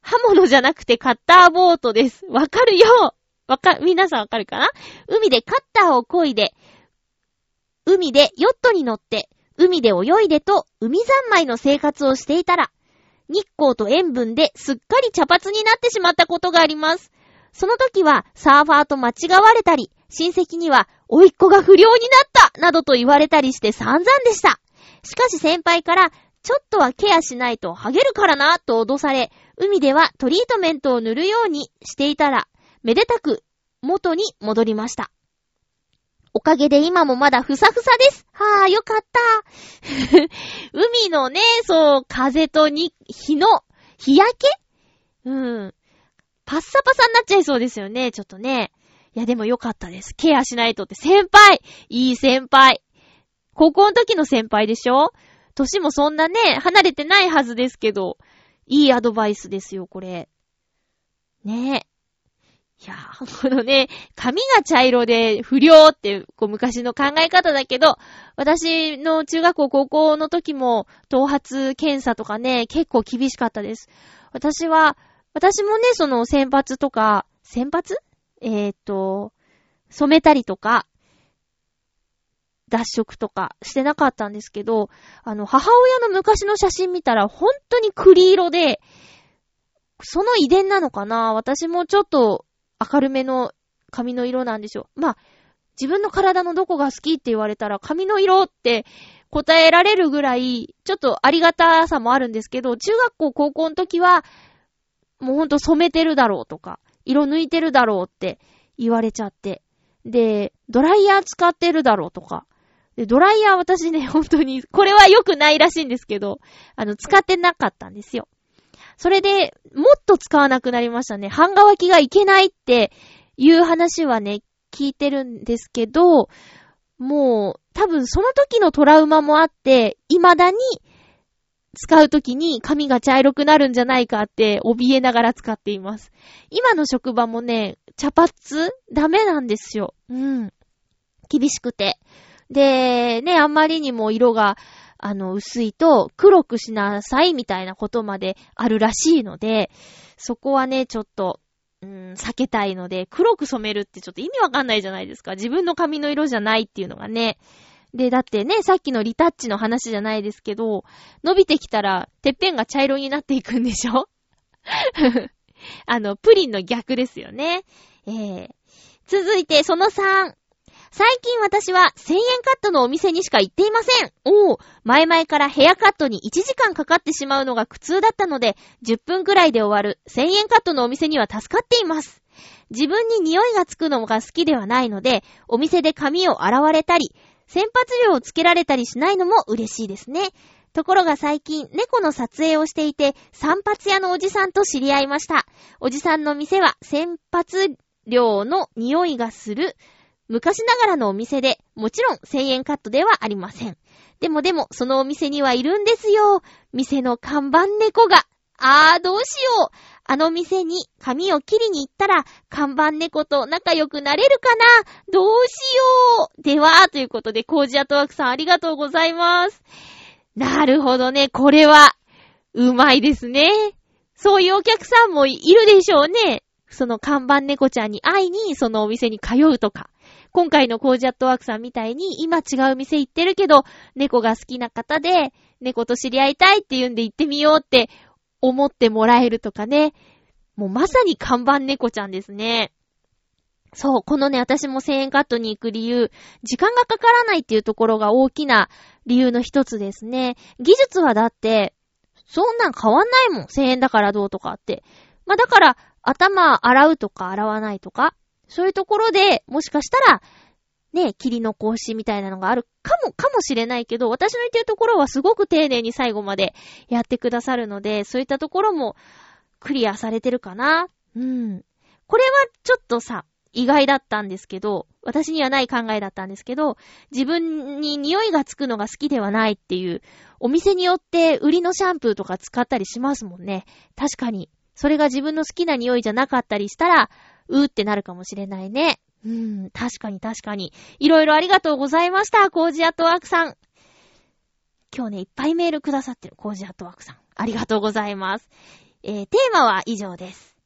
刃物じゃなくてカッターボートです。わかるよわか、皆さんわかるかな？海でカッターを漕いで、海でヨットに乗って、海で泳いでと海三昧の生活をしていたら、日光と塩分ですっかり茶髪になってしまったことがあります。その時はサーファーと間違われたり、親戚には、おいっ子が不良になったなどと言われたりして散々でした。しかし先輩から、ちょっとはケアしないとハゲるからな、と脅され、海ではトリートメントを塗るようにしていたら、めでたく元に戻りました。おかげで今もまだふさふさです。はぁ、よかった。海のね、そう、風とに、日の、日焼け？うん。パッサパサになっちゃいそうですよね、ちょっとね。いや、でもよかったです。ケアしないとって。先輩いい先輩高校の時の先輩でしょ？年もそんなね、離れてないはずですけど、いいアドバイスですよ、これ。ねえ。いやー、このね、髪が茶色で不良って、こう昔の考え方だけど、私の中学校高校の時も、頭髪検査とかね、結構厳しかったです。私は、私もね、その先発とか、先発えっ、と、染めたりとか、脱色とかしてなかったんですけど、あの、母親の昔の写真見たら本当に栗色で、その遺伝なのかな？私もちょっと明るめの髪の色なんでしょう。まあ、自分の体のどこが好きって言われたら髪の色って答えられるぐらい、ちょっとありがたさもあるんですけど、中学校高校の時は、もうほんと染めてるだろうとか、色抜いてるだろうって言われちゃって。で、ドライヤー使ってるだろうとか。で、ドライヤー私ね、本当に、これは良くないらしいんですけど、あの、使ってなかったんですよ。それで、もっと使わなくなりましたね。半乾きがいけないっていう話はね、聞いてるんですけど、もう、多分その時のトラウマもあって、未だに使う時に髪が茶色くなるんじゃないかって怯えながら使っています。今の職場もね、茶髪ダメなんですよ。うん。厳しくて。で、ね、あんまりにも色が、あの、薄いと黒くしなさいみたいなことまであるらしいので、そこはね、ちょっと、うん、避けたいので、黒く染めるってちょっと意味わかんないじゃないですか。自分の髪の色じゃないっていうのがね。で、だってね、さっきのリタッチの話じゃないですけど、伸びてきたら、てっぺんが茶色になっていくんでしょ？あの、プリンの逆ですよね。えー、続いて、その3。最近私は1000円カットのお店にしか行っていません。おお、前々からヘアカットに1時間かかってしまうのが苦痛だったので、10分くらいで終わる1000円カットのお店には助かっています。自分に匂いがつくのが好きではないので、お店で髪を洗われたり、洗髪料をつけられたりしないのも嬉しいですね。ところが最近、猫の撮影をしていて、散髪屋のおじさんと知り合いました。おじさんの店は、洗髪料の匂いがする昔ながらのお店で、もちろん1000円カットではありません。でもでも、そのお店にはいるんですよ。店の看板猫が。あー、どうしよう。あの店に髪を切りに行ったら、看板猫と仲良くなれるかなどうしよう。では、ということで、コージアトワークさんありがとうございます。なるほどね。これは、うまいですね。そういうお客さんもいるでしょうね。その看板猫ちゃんに会いに、そのお店に通うとか。今回のコージアットワークさんみたいに、今違う店行ってるけど、猫が好きな方で、猫と知り合いたいって言うんで行ってみようって思ってもらえるとかね。もうまさに看板猫ちゃんですね。そう、このね、私も1000円カットに行く理由、時間がかからないっていうところが大きな理由の一つですね。技術はだって、そんなん変わんないもん。1000円だからどうとかって。まあ、だから、頭洗うとか洗わないとか、そういうところで、もしかしたら、ね、霧の格子みたいなのがあるかも、かもしれないけど、私の言ってるところはすごく丁寧に最後までやってくださるので、そういったところもクリアされてるかな。うん。これはちょっとさ、意外だったんですけど、私にはない考えだったんですけど、自分に匂いがつくのが好きではないっていう、お店によって売りのシャンプーとか使ったりしますもんね。確かに。それが自分の好きな匂いじゃなかったりしたら、うーってなるかもしれないね。うん、確かに確かに。いろいろありがとうございました、コージアットワークさん。今日ね、いっぱいメールくださってる、コージアットワークさん。ありがとうございます。えー、テーマは以上です。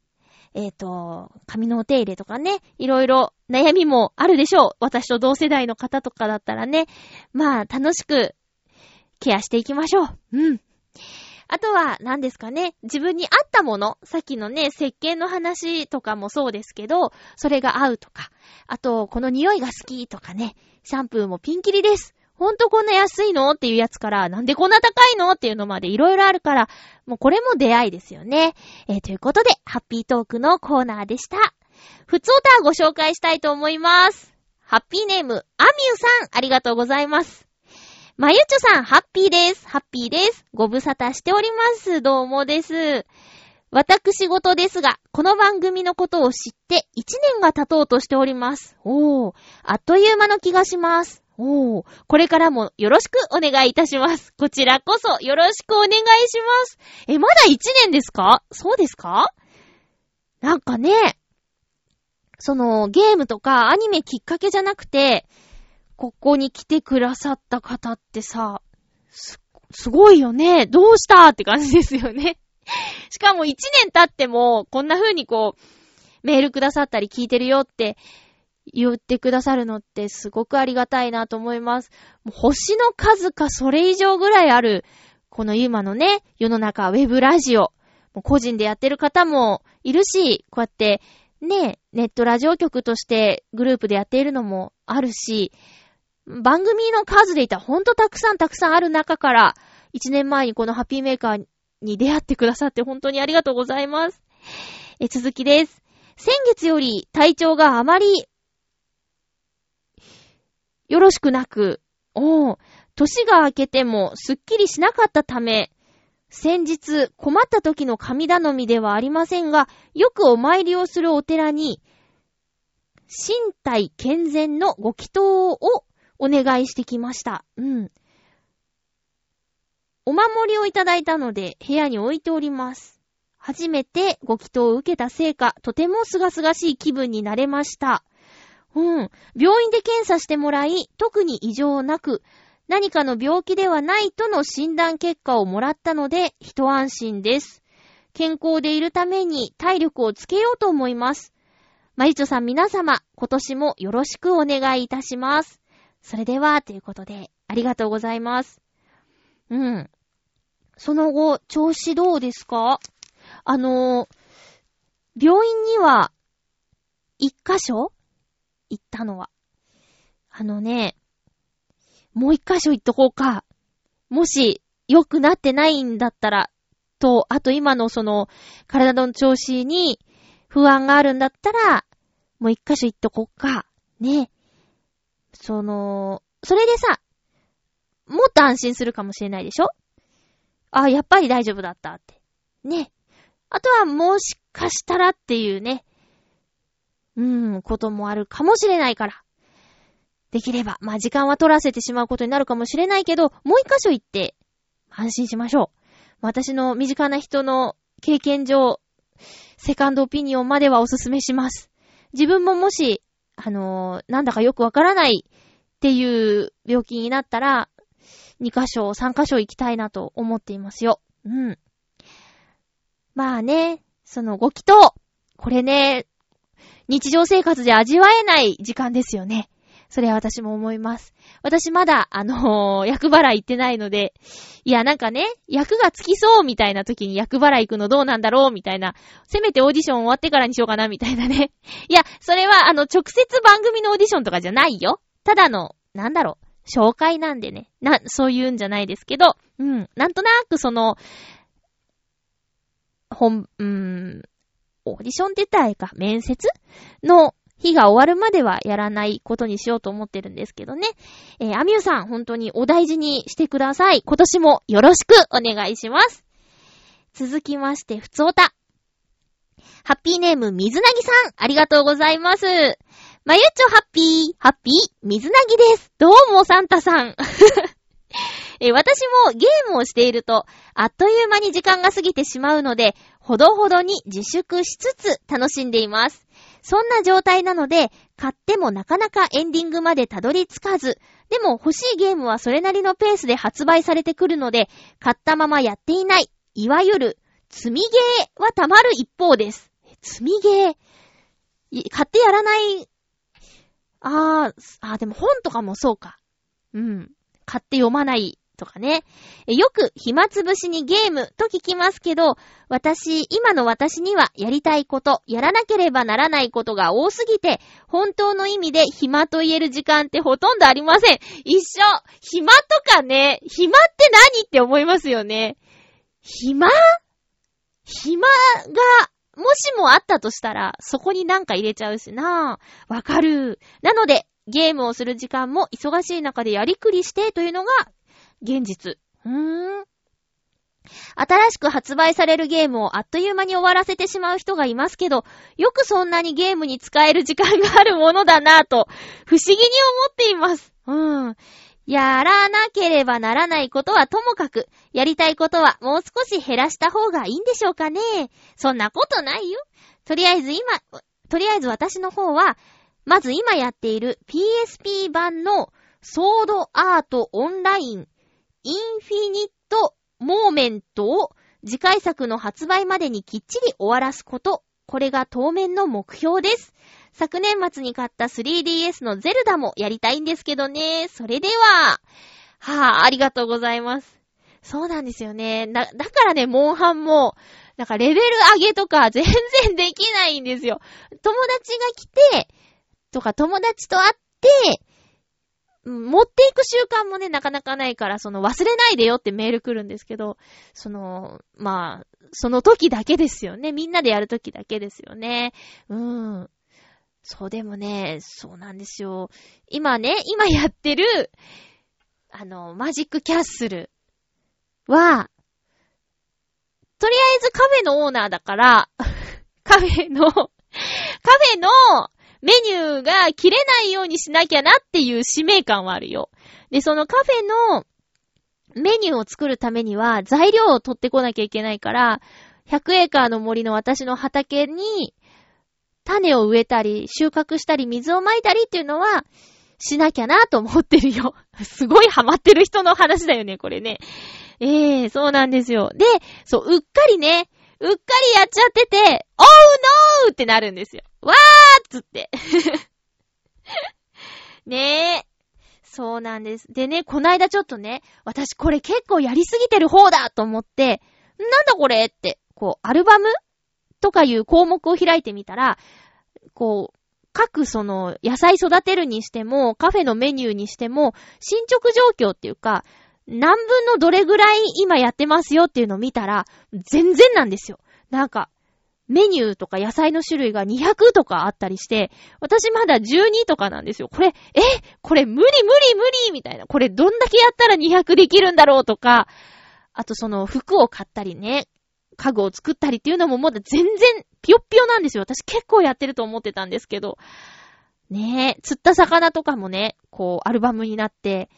えっ、ー、と、髪のお手入れとかね、いろいろ悩みもあるでしょう。私と同世代の方とかだったらね。まあ、楽しくケアしていきましょう。うん。あとは、何ですかね、自分に合ったもの、さっきのね、石鹸の話とかもそうですけど、それが合うとか、あと、この匂いが好きとかね、シャンプーもピンキリです。ほんとこんな安いの？っていうやつから、なんでこんな高いの？っていうのまでいろいろあるから、もうこれも出会いですよね。えー、ということで、ハッピートークのコーナーでした。ふつおたご紹介したいと思います。ハッピーネーム、アミューさん、ありがとうございます。まゆちょさん、ハッピーです。ハッピーです。ご無沙汰しております。どうもです。私事ですが、この番組のことを知って1年が経とうとしております。おー、あっという間の気がします。おー、これからもよろしくお願いいたします。こちらこそよろしくお願いします。え、まだ1年ですか？そうですか？なんかね、そのゲームとかアニメきっかけじゃなくて、ここに来てくださった方ってさ、す、すごいよね。どうしたって感じですよね。しかも一年経っても、こんな風にこう、メールくださったり聞いてるよって言ってくださるのってすごくありがたいなと思います。星の数かそれ以上ぐらいある、この今のね、世の中ウェブラジオ。個人でやってる方もいるし、こうやってね、ネットラジオ局としてグループでやっているのもあるし、番組の数で言ったらほんとたくさんたくさんある中から、1年前にこのハッピーメーカーに出会ってくださって本当にありがとうございます。え、続きです。先月より体調があまり、よろしくなく、おう年が明けてもすっきりしなかったため、先日困った時の神頼みではありませんが、よくお参りをするお寺に、身体健全のご祈祷をお願いしてきました。うん。お守りをいただいたので部屋に置いております。初めてご祈祷を受けたせいか、とてもすがすがしい気分になれました。うん。病院で検査してもらい、特に異常なく、何かの病気ではないとの診断結果をもらったので、一安心です。健康でいるために体力をつけようと思います。マリチョさん皆様、今年もよろしくお願いいたします。それでは、ということで、ありがとうございます。うん。その後、調子どうですか？あの病院には、一箇所？行ったのは。あのね、もう一箇所行っとこうか。もし、良くなってないんだったら、と、あと今のその、体の調子に不安があるんだったら、もう一箇所行っとこうか。ね。その、それでさ、もっと安心するかもしれないでしょ？あ、やっぱり大丈夫だったって。ね。あとはもしかしたらっていうね、うん、こともあるかもしれないから。できれば、まあ、時間は取らせてしまうことになるかもしれないけど、もう一箇所行って、安心しましょう。私の身近な人の経験上、セカンドオピニオンまではおすすめします。自分ももし、あのー、なんだかよくわからないっていう病気になったら、2箇所、3箇所行きたいなと思っていますよ。うん。まあね、そのご祈祷。これね、日常生活で味わえない時間ですよね。それは私も思います。私まだ、あのー、役払い行ってないので、いや、なんかね、役がつきそうみたいな時に役払い行くのどうなんだろうみたいな、せめてオーディション終わってからにしようかなみたいなね。いや、それは、あの、直接番組のオーディションとかじゃないよ。ただの、なんだろう、紹介なんでね。な、そういうんじゃないですけど、うん、なんとなくその、本、うーん、オーディションって言ったらいいか、面接の日が終わるまではやらないことにしようと思ってるんですけどね。えー、アミューさん、本当にお大事にしてください。今年もよろしくお願いします。続きまして、ふつおた。ハッピーネーム、水なぎさん、ありがとうございます。まゆちょハッピー、ハッピー、水なぎです。どうも、サンタさん。え私もゲームをしていると、あっという間に時間が過ぎてしまうので、ほどほどに自粛しつつ楽しんでいます。そんな状態なので、買ってもなかなかエンディングまでたどり着かず、でも欲しいゲームはそれなりのペースで発売されてくるので、買ったままやっていない、いわゆる、積みゲーはたまる一方です。積みゲー買ってやらない、あー、あーでも本とかもそうか。うん。買って読まないとかね。よく暇つぶしにゲームと聞きますけど、私、今の私にはやりたいこと、やらなければならないことが多すぎて、本当の意味で暇と言える時間ってほとんどありません。一緒暇とかね、暇って何って思いますよね。暇？暇が、もしもあったとしたら、そこになんか入れちゃうしなぁわかる。なので、ゲームをする時間も忙しい中でやりくりしてというのが現実。うーん。新しく発売されるゲームをあっという間に終わらせてしまう人がいますけど、よくそんなにゲームに使える時間があるものだなぁと、不思議に思っています。うん。やらなければならないことはともかく、やりたいことはもう少し減らした方がいいんでしょうかね。そんなことないよ。とりあえず今、とりあえず私の方は、まず今やっている PSP 版のソードアートオンラインインフィニットモーメントを次回作の発売までにきっちり終わらすこと。これが当面の目標です。昨年末に買った 3DS のゼルダもやりたいんですけどね。それでは、はぁ、あ、ありがとうございます。そうなんですよね。だ、だからね、モンハンも、なんかレベル上げとか全然できないんですよ。友達が来て、とか友達と会って、持っていく習慣もね、なかなかないから、その忘れないでよってメール来るんですけど、その、まあ、その時だけですよね。みんなでやる時だけですよね。うん。そう、でもね、そうなんですよ。今ね、今やってる、あの、マジックキャッスルは、とりあえずカフェのオーナーだから、カフェの、カフェのメニューが切れないようにしなきゃなっていう使命感はあるよ。で、そのカフェのメニューを作るためには材料を取ってこなきゃいけないから、100エーカーの森の私の畑に種を植えたり、収穫したり、水を撒いたりっていうのは、しなきゃなと思ってるよ。すごいハマってる人の話だよね、これね。ええー、そうなんですよ。で、そう、うっかりね、うっかりやっちゃってて、おうのーってなるんですよ。わーっつって。ねえ。そうなんです。でね、こないだちょっとね、私これ結構やりすぎてる方だと思って、なんだこれって、こう、アルバムとかいう項目を開いてみたら、こう、各その野菜育てるにしても、カフェのメニューにしても、進捗状況っていうか、何分のどれぐらい今やってますよっていうのを見たら、全然なんですよ。なんか、メニューとか野菜の種類が200とかあったりして、私まだ12とかなんですよ。これ、え？これ無理無理無理みたいな。これどんだけやったら200できるんだろうとか、あとその服を買ったりね、家具を作ったりっていうのもまだ全然ぴよっぴよなんですよ。私結構やってると思ってたんですけど。ねえ、釣った魚とかもね、こう、アルバムになって、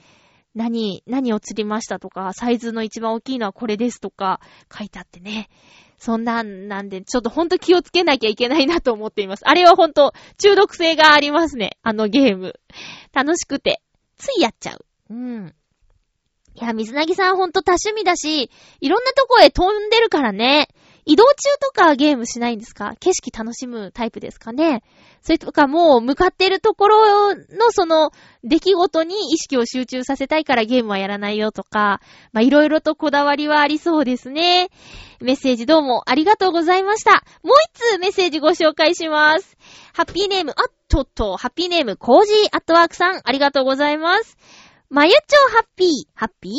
何、何を釣りましたとか、サイズの一番大きいのはこれですとか、書いてあってね。そんなんなんで、ちょっとほんと気をつけなきゃいけないなと思っています。あれはほんと中毒性がありますね。あのゲーム。楽しくて、ついやっちゃう。うん。いや、水なぎさんほんと多趣味だし、いろんなとこへ飛んでるからね。移動中とかゲームしないんですか？景色楽しむタイプですかね？それとかもう向かってるところのその出来事に意識を集中させたいからゲームはやらないよとか、まあ、いろいろとこだわりはありそうですね。メッセージどうもありがとうございました。もう一通メッセージご紹介します。ハッピーネーム、あっとっと、ハッピーネーム、コージーアットワークさん、ありがとうございます。まゆちょハッピー、ハッピー？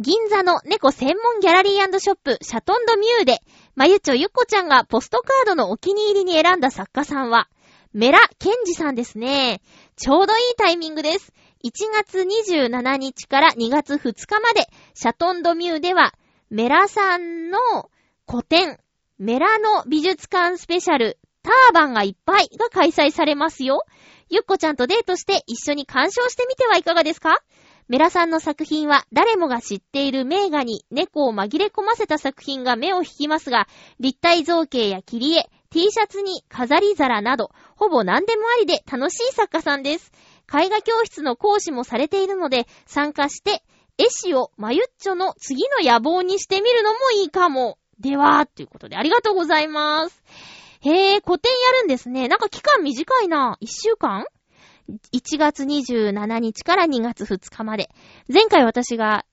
銀座の猫専門ギャラリーショップ、シャトンドミューで、まゆちょゆっこちゃんがポストカードのお気に入りに選んだ作家さんは、メラケンジさんですね。ちょうどいいタイミングです。1月27日から2月2日まで、シャトンドミューでは、メラさんの古典、メラの美術館スペシャル、ターバンがいっぱいが開催されますよ。ゆっこちゃんとデートして一緒に鑑賞してみてはいかがですか？メラさんの作品は誰もが知っている名画に猫を紛れ込ませた作品が目を引きますが、立体造形や切り絵、T シャツに飾り皿など、ほぼ何でもありで楽しい作家さんです。絵画教室の講師もされているので、参加して、絵師をマユッチョの次の野望にしてみるのもいいかも。では、ということでありがとうございます。へぇ、個展やるんですね。なんか期間短いな。一週間？1月27日から2月2日まで。前回私が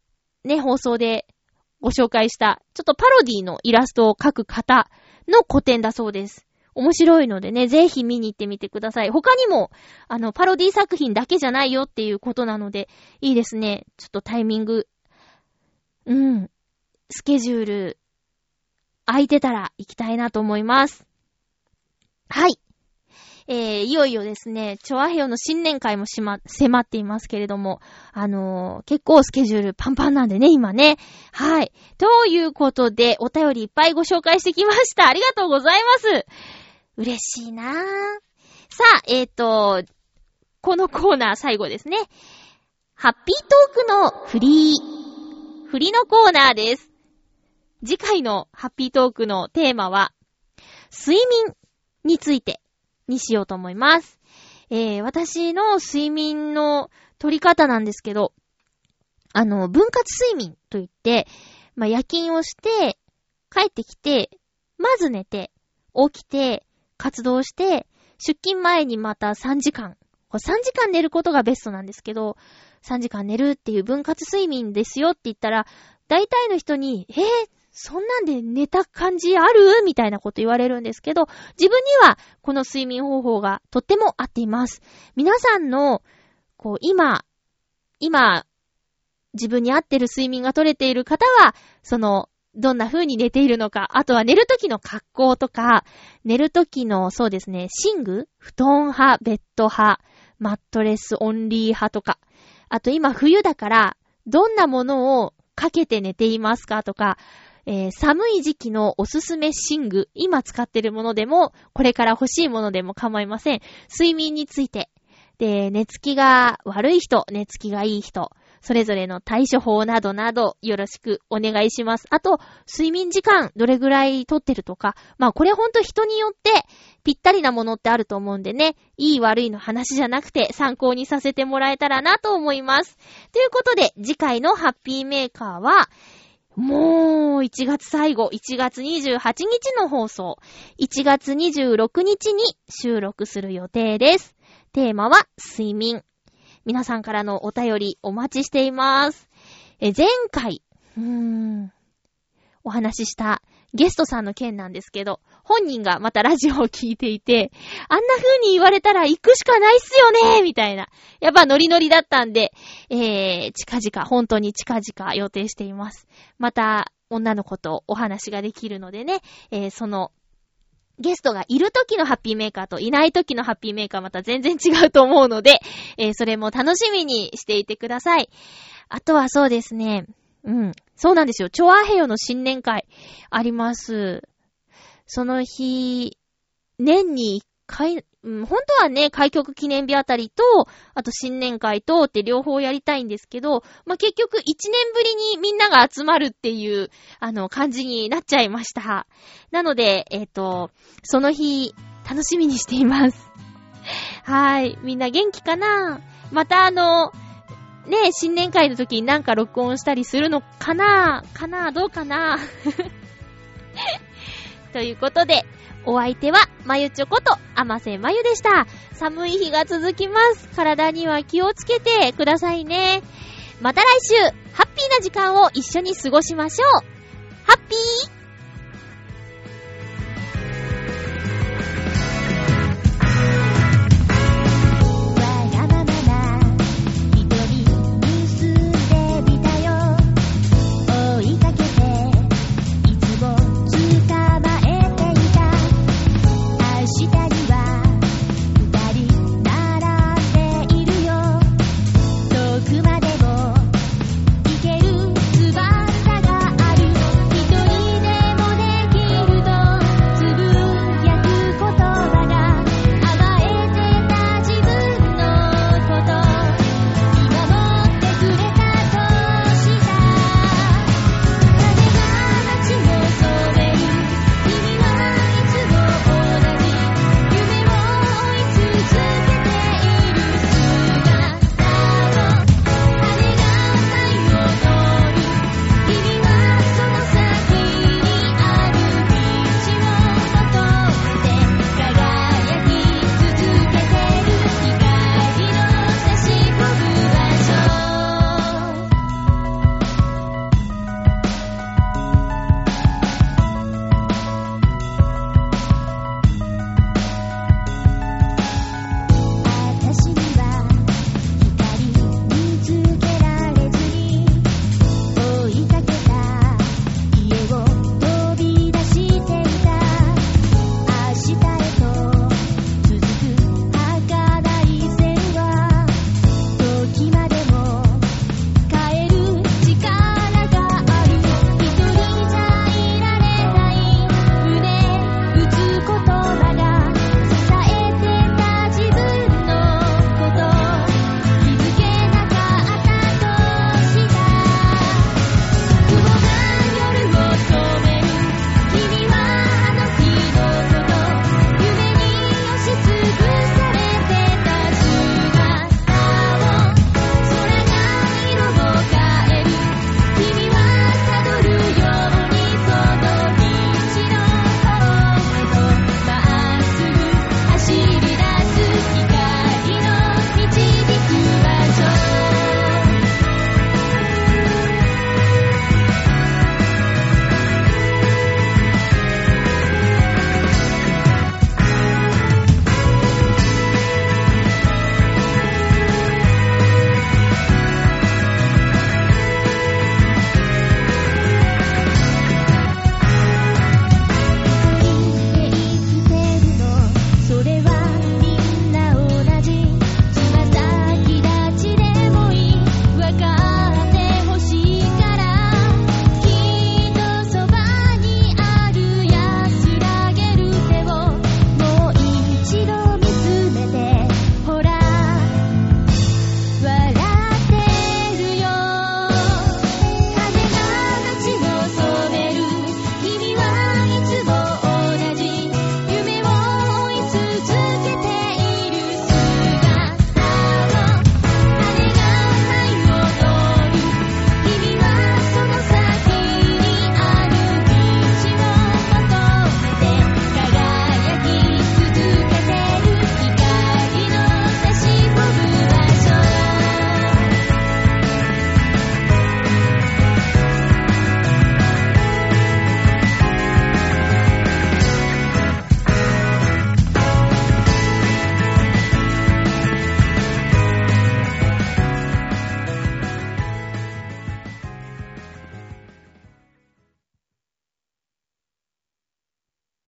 ね、放送でご紹介した、ちょっとパロディのイラストを描く方の個展だそうです。面白いのでね、ぜひ見に行ってみてください。他にも、あの、パロディ作品だけじゃないよっていうことなので、いいですね。ちょっとタイミング、うん、スケジュール、空いてたら行きたいなと思います。えー、いよいよですね、チョアヘヨの新年会もしま、迫っていますけれども、あのー、結構スケジュールパンパンなんでね、今ね。はい。ということで、お便りいっぱいご紹介してきました。ありがとうございます。嬉しいなぁ。さあ、えっ、ー、と、このコーナー最後ですね。ハッピートークのフリー。フリのコーナーです。次回のハッピートークのテーマは、睡眠についてにしようと思います。えー、私の睡眠の取り方なんですけど、あの、分割睡眠と言って、まあ、夜勤をして、帰ってきて、まず寝て、起きて、活動して、出勤前にまた3時間。3時間寝ることがベストなんですけど、3時間寝るっていう分割睡眠ですよって言ったら、大体の人に、えー、そんなんで寝た感じある？みたいなこと言われるんですけど、自分にはこの睡眠方法がとっても合っています。皆さんの、こう、今、今、自分に合ってる睡眠が取れている方は、その、どんな風に寝ているのか、あとは寝るときの格好とか、寝るときの、そうですね、寝具？布団派、ベッド派、マットレスオンリー派とか、あと今冬だから、どんなものをかけて寝ていますかとか、えー、寒い時期のおすすめ寝具、今使ってるものでも、これから欲しいものでも構いません。睡眠について。で、寝つきが悪い人、寝つきがいい人、それぞれの対処法などなどよろしくお願いします。あと、睡眠時間どれぐらいとってるとか、まあこれほんと人によってぴったりなものってあると思うんでね、いい悪いの話じゃなくて参考にさせてもらえたらなと思います。ということで、次回のハッピーメーカーは、もう、1月最後、1月28日の放送、1月26日に収録する予定です。テーマは、睡眠。皆さんからのお便りお待ちしています。え、前回、うーん、お話ししたゲストさんの件なんですけど、本人がまたラジオを聞いていて、あんな風に言われたら行くしかないっすよねみたいな。やっぱノリノリだったんで、えー、近々、本当に近々予定しています。また、女の子とお話ができるのでね、えー、その、ゲストがいる時のハッピーメーカーといない時のハッピーメーカーまた全然違うと思うので、えー、それも楽しみにしていてください。あとはそうですね、うん。そうなんですよ。チョアヘヨの新年会あります。その日、年に一回、うん、本当はね、開局記念日あたりと、あと新年会とって両方やりたいんですけど、まあ、結局一年ぶりにみんなが集まるっていう、あの、感じになっちゃいました。なので、えっ、ー、と、その日、楽しみにしています。はい。みんな元気かな？またあの、ね、新年会の時になんか録音したりするのかな？かな？どうかな？ということで、お相手は、まゆちょこと、あませまゆでした。寒い日が続きます。体には気をつけてくださいね。また来週、ハッピーな時間を一緒に過ごしましょう。ハッピー